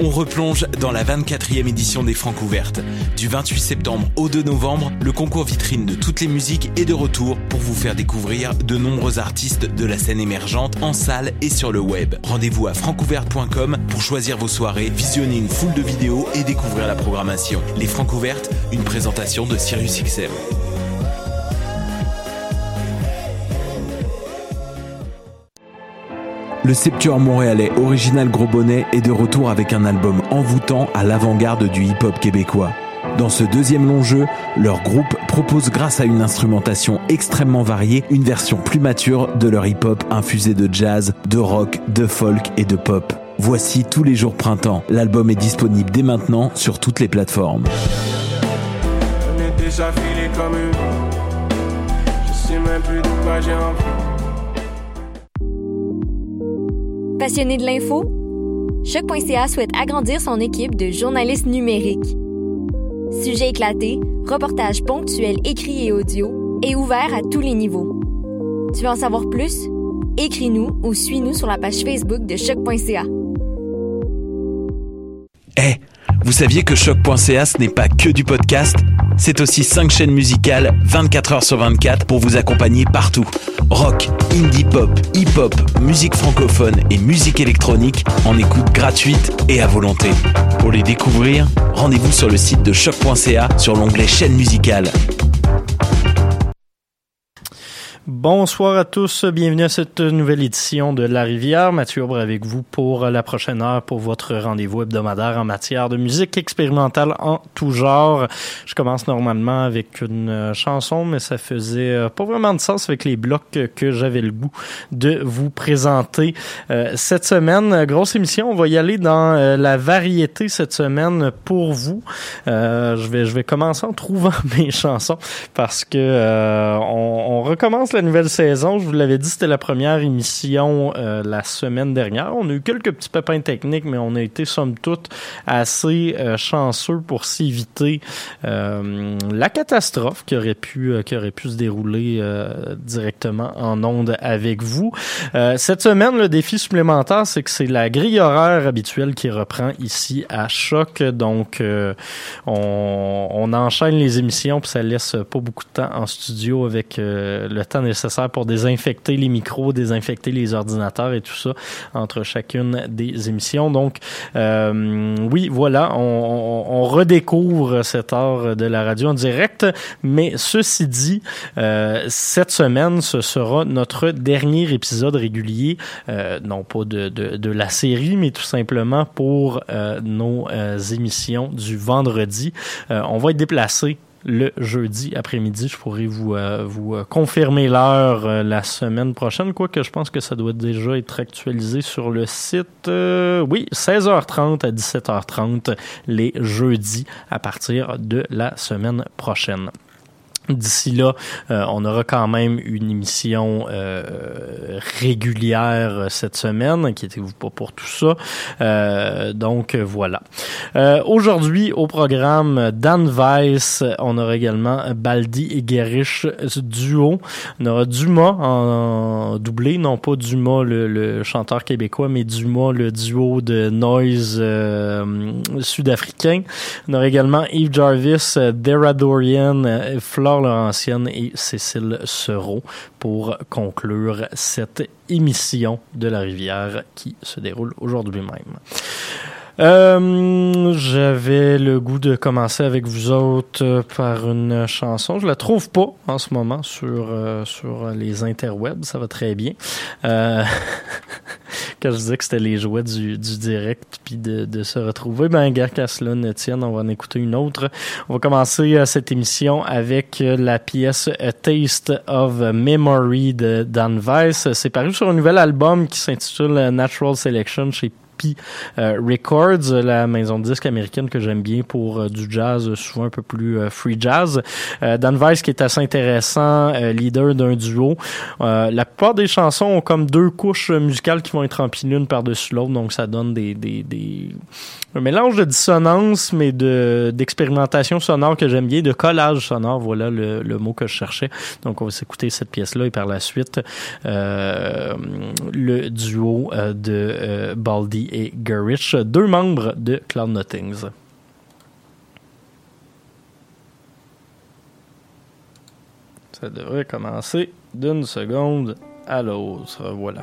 on replonge dans la 24e édition des Francs ouvertes. Du 28 septembre au 2 novembre, le concours vitrine de toutes les musiques est de retour pour vous faire découvrir de nombreux artistes de la scène émergente en salle et sur le web. Rendez-vous à francouverte.com pour choisir vos soirées, visionner une foule de vidéos et découvrir la programmation. Les Francs ouvertes, une présentation de Sirius XM. Le Septuor montréalais original Gros Bonnet est de retour avec un album envoûtant à l'avant-garde du hip-hop québécois. Dans ce deuxième long jeu, leur groupe propose grâce à une instrumentation extrêmement variée une version plus mature de leur hip-hop infusé de jazz, de rock, de folk et de pop. Voici tous les jours printemps. L'album est disponible dès maintenant sur toutes les plateformes. Je sais même plus j'ai. Passionné de l'info? Choc.ca souhaite agrandir son équipe de journalistes numériques. Sujets éclatés, reportages ponctuels écrits et audio, et ouverts à tous les niveaux. Tu veux en savoir plus? Écris-nous ou suis-nous sur la page Facebook de Choc.ca. Eh, vous saviez que choc.ca ce n'est pas que du podcast? C'est aussi 5 chaînes musicales 24 heures sur 24 pour vous accompagner partout. Rock, indie pop, hip-hop, musique francophone et musique électronique en écoute gratuite et à volonté. Pour les découvrir, rendez-vous sur le site de choc.ca sur l'onglet chaîne musicale. Bonsoir à tous, bienvenue à cette nouvelle édition de La Rivière. Mathieu Aubre avec vous pour la prochaine heure pour votre rendez-vous hebdomadaire en matière de musique expérimentale en tout genre. Je commence normalement avec une chanson, mais ça faisait pas vraiment de sens avec les blocs que j'avais le goût de vous présenter euh, cette semaine. Grosse émission, on va y aller dans euh, la variété cette semaine pour vous. Euh, je vais je vais commencer en trouvant mes chansons parce que on recommence la nouvelle saison. Je vous l'avais dit, c'était la première émission euh, la semaine dernière. On a eu quelques petits pépins techniques, mais on a été, somme toute, assez euh, chanceux pour s'éviter euh, la catastrophe qui aurait pu, qui aurait pu se dérouler directement en onde avec vous. cette semaine, le défi supplémentaire, c'est que c'est la grille horaire habituelle qui reprend ici à Choc. Donc, on, on enchaîne les émissions, puis ça laisse pas beaucoup de temps en studio avec le temps nécessaire pour désinfecter les micros, désinfecter les ordinateurs et tout ça entre chacune des émissions. Donc, euh, oui, voilà, on, on, redécouvre cette heure de la radio en direct. Mais ceci dit, euh, cette semaine, ce sera notre dernier épisode régulier, euh, non pas de, de, de, la série, mais tout simplement pour euh, nos euh, émissions du vendredi. Euh, on va être déplacé le jeudi après-midi. Je pourrais vous, euh, vous confirmer l'heure euh, la semaine prochaine, quoique je pense que ça doit déjà être actualisé sur le site. Euh, oui, 16h30 à 17h30 les jeudis à partir de la semaine prochaine. D'ici là, euh, on aura quand même une émission euh, régulière cette semaine. Inquiétez-vous pas pour tout ça. Euh, donc voilà. Aujourd'hui, au programme Dan Weiss, on aura également Baldi et Guerrich duo. On aura Dumas en, doublé, non pas Dumas le, le, chanteur québécois, mais Dumas le duo de noise sud-africain. On aura également Eve Jarvis, Dara Dorian, Laurentienne et Cécile Sereau pour conclure cette émission de la rivière qui se déroule aujourd'hui même. Euh, J'avais le goût de commencer avec vous autres par une chanson. Je la trouve pas en ce moment sur euh, sur les interwebs. Ça va très bien. Euh, quand je disais que c'était les jouets du, du direct puis de, de, se retrouver, ben gars qu'à cela ne tienne, on va en écouter une autre. On va commencer cette émission avec la pièce A Taste of Memory de Dan Weiss. C'est paru sur un nouvel album qui s'intitule Natural Selection chez euh, Records, la maison de disques américaine que j'aime bien pour euh, du jazz, souvent un peu plus euh, free jazz. Dan Weiss qui est assez intéressant, leader d'un duo. la plupart des chansons ont comme deux couches musicales qui vont être empinées l'une par-dessus l'autre, donc ça donne des, un mélange de dissonance, mais de d'expérimentation sonore que j'aime bien, de collage sonore, voilà le, le, mot que je cherchais. Donc on va s'écouter cette pièce-là et par la suite euh, le duo de euh, Baldi et Garish, deux membres de Cloud Nothings. Ça devrait commencer d'une seconde à l'autre. Voilà.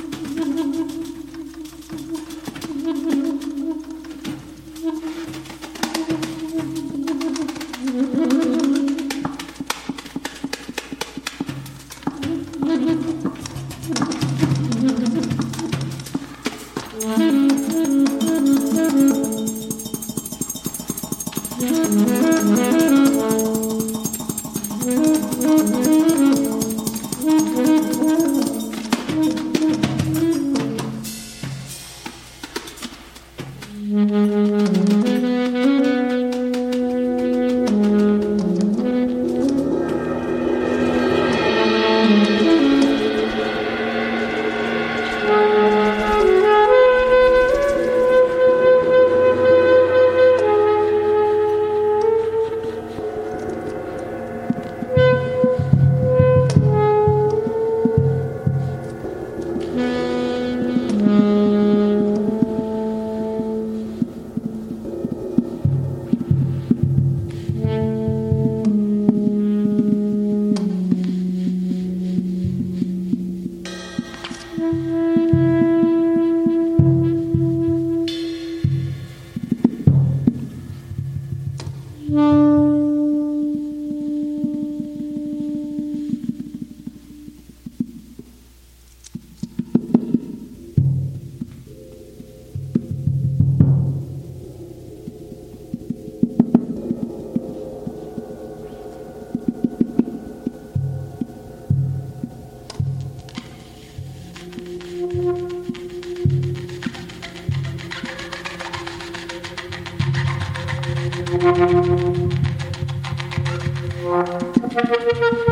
Thank you.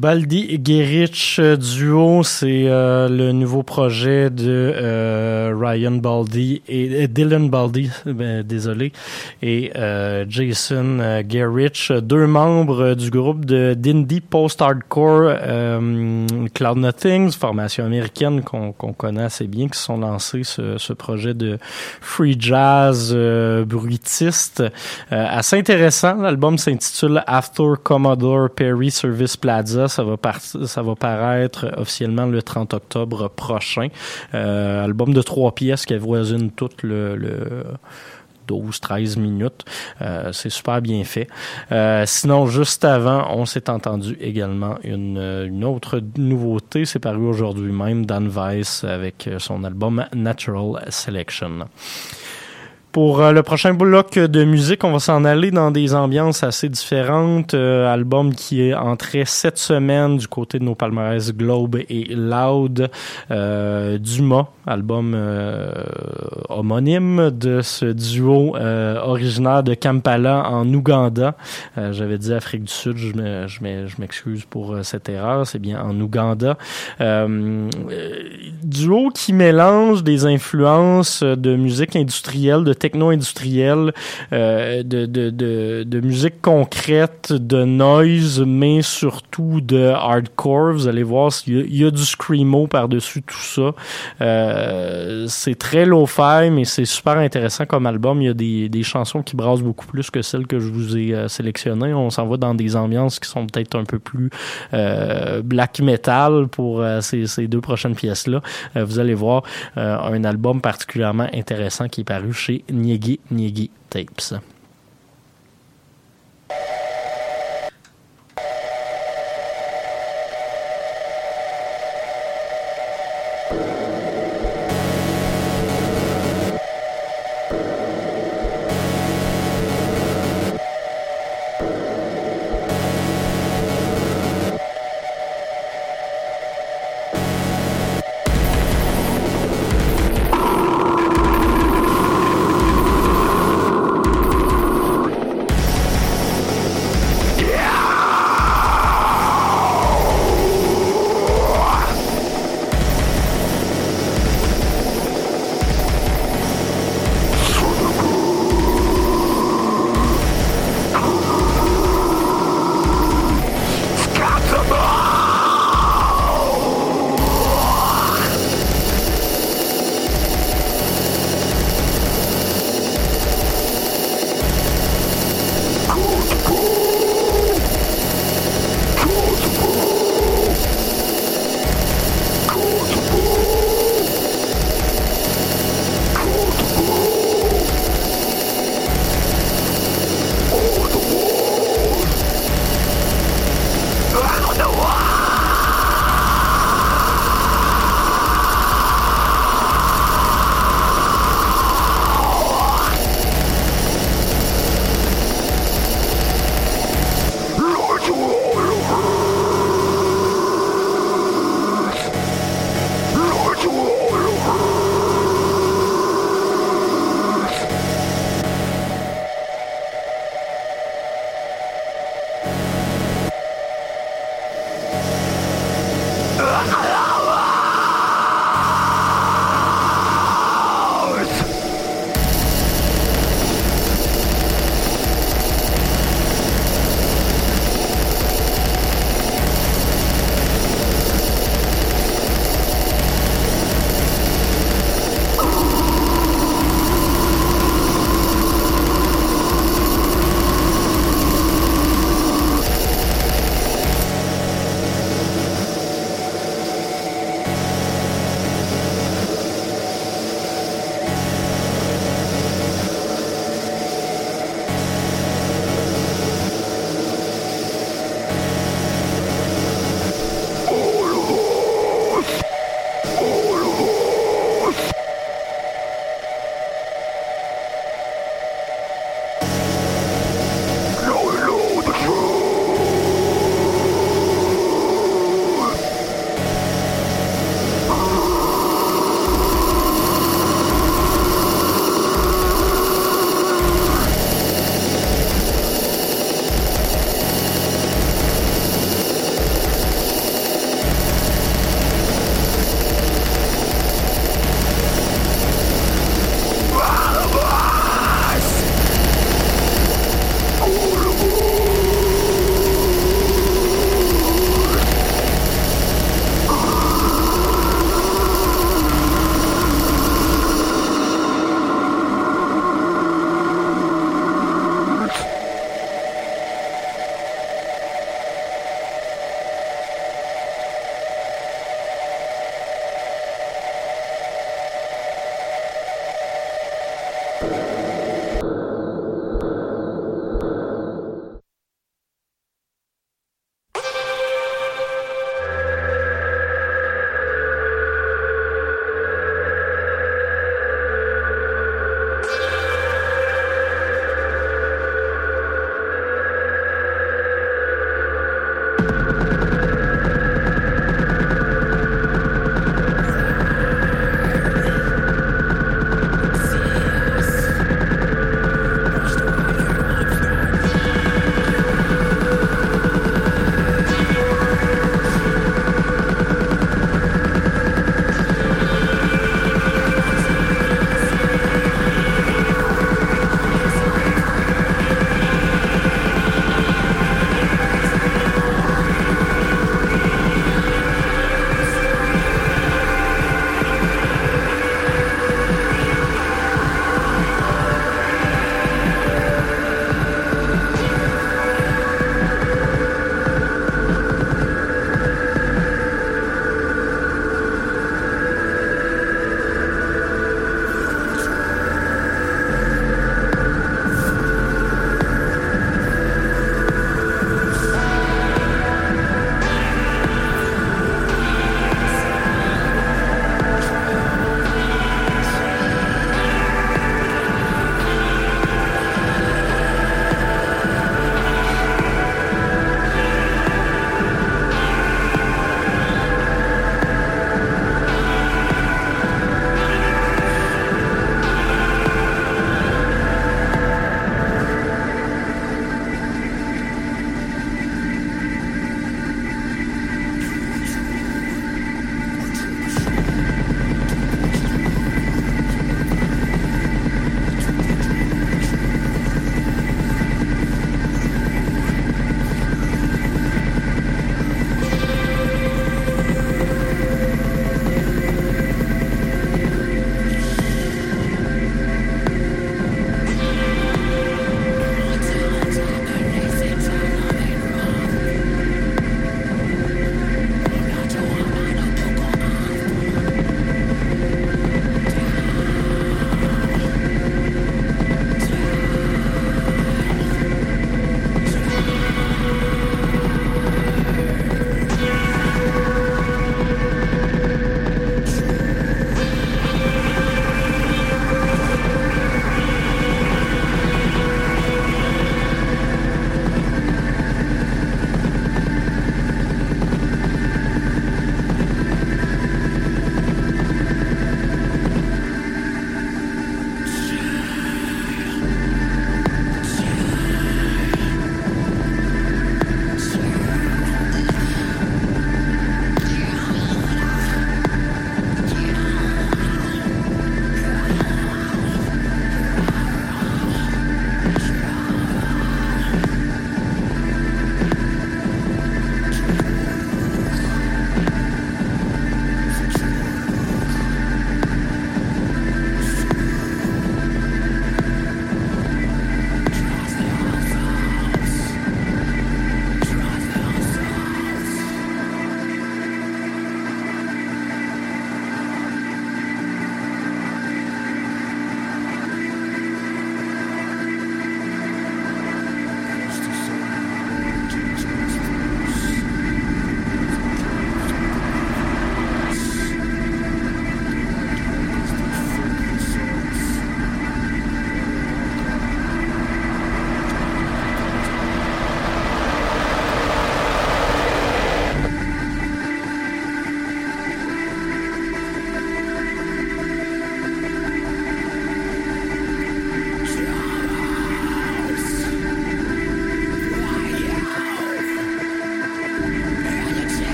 Baldi Gerich Duo, c'est euh, le nouveau projet de euh, Ryan Baldi et Dylan Baldi, ben, désolé, et Jason Gerich, deux membres du groupe de d'indie post-hardcore Cloud Nothings, formation américaine qu'on connaît assez bien, qui sont lancés ce, ce projet de free jazz bruitiste, assez intéressant. L'album s'intitule After Commodore Perry Service Plaza ça va, ça va paraître officiellement le 30 octobre prochain. Euh, album de trois pièces qui avoisine tout le, 12-13 minutes. Euh, c'est super bien fait. Euh, sinon, juste avant, on s'est entendu également une, une autre nouveauté. C'est paru aujourd'hui même, Dan Weiss avec son album Natural Selection. Pour euh, le prochain bloc de musique, on va s'en aller dans des ambiances assez différentes. Euh, album qui est entré cette semaine du côté de nos palmarès Globe et Loud. Euh, Dumas, album euh, homonyme de ce duo originaire de Kampala en Ouganda. J'avais dit Afrique du Sud, je m'excuse pour cette erreur, c'est bien en Ouganda. duo qui mélange des influences de musique industrielle, de techno-industriel, euh, de, de, de, musique concrète, de noise, mais surtout de hardcore. Vous allez voir, il y, a, du screamo par-dessus tout ça. Euh, c'est très low-fi, mais c'est super intéressant comme album. Il y a des, des chansons qui brassent beaucoup plus que celles que je vous ai euh, sélectionnées. On s'en va dans des ambiances qui sont peut-être un peu plus black metal pour ces, ces, deux prochaines pièces-là. vous allez voir un album particulièrement intéressant qui est paru chez Niegi Niegi Tapes.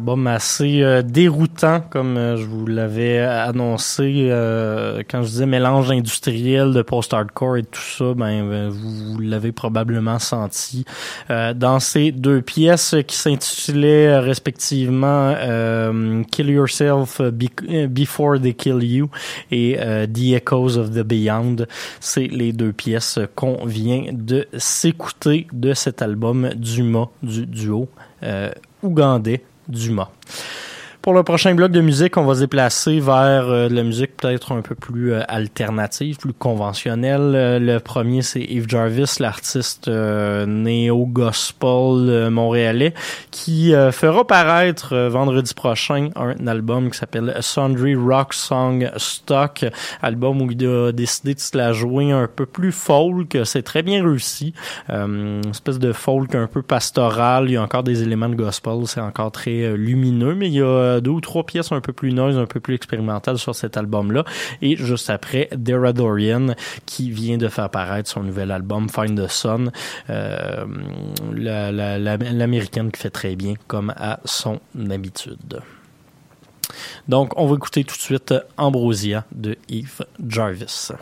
Album assez euh, déroutant, comme euh, je vous l'avais annoncé euh, quand je disais mélange industriel de post-hardcore et tout ça. Ben, vous, l'avez probablement senti dans ces deux pièces qui s'intitulaient respectivement Kill Yourself Before They Kill You et The Echoes of the Beyond. C'est les deux pièces qu'on vient de s'écouter de cet album Dumas du duo ougandais Dumas. Pour le prochain bloc de musique, on va se déplacer vers euh, de la musique peut-être un peu plus euh, alternative, plus conventionnelle. Euh, le premier, c'est Eve Jarvis, l'artiste néo-gospel montréalais, qui fera paraître vendredi prochain un album qui s'appelle Sundry Rock Song Stock, album où il a décidé de se la jouer un peu plus folk. C'est très bien réussi. une espèce de folk un peu pastoral. Il y a encore des éléments de gospel. C'est encore très lumineux, mais il y a deux ou trois pièces un peu plus noise, un peu plus expérimentales sur cet album-là. Et juste après, Dara Dorian, qui vient de faire paraître son nouvel album, Find the Sun, euh, l'américaine qui fait très bien, comme à son habitude. Donc, on va écouter tout de suite Ambrosia de Eve Jarvis.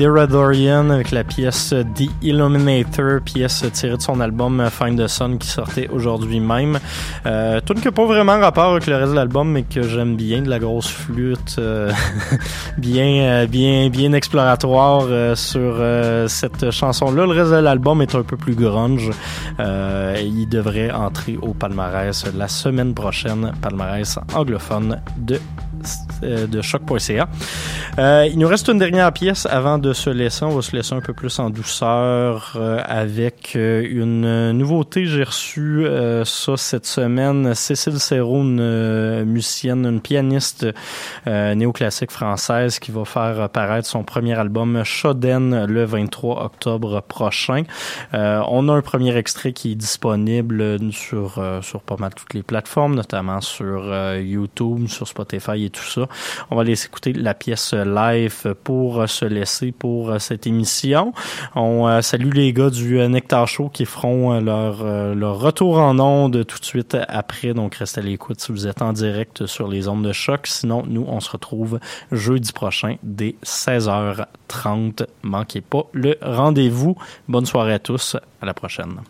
Deradorian avec la pièce The Illuminator, pièce tirée de son album Find the Sun qui sortait aujourd'hui même. Euh, tout que pas vraiment rapport avec le reste de l'album, mais que j'aime bien, de la grosse flûte, euh, bien, euh, bien, bien exploratoire euh, sur cette chanson-là. Le reste de l'album est un peu plus grunge. il devrait entrer au palmarès la semaine prochaine, palmarès anglophone de de choc.ca. Euh, il nous reste une dernière pièce avant de se laisser. On va se laisser un peu plus en douceur euh, avec euh, une nouveauté. J'ai reçu ça cette semaine. Cécile Serrault, une musicienne, une pianiste néoclassique française qui va faire paraître son premier album Shoden le 23 octobre prochain. on a un premier extrait qui est disponible sur, sur pas mal toutes les plateformes, notamment sur YouTube, sur Spotify et tout ça. On va aller écouter la pièce live pour se laisser pour cette émission. On euh, salue les gars du euh, Nectar Show qui feront euh, leur, leur retour en ondes tout de suite après. Donc restez à l'écoute si vous êtes en direct sur les ondes de choc. Sinon, nous, on se retrouve jeudi prochain dès 16h30. Manquez pas le rendez-vous. Bonne soirée à tous. À la prochaine.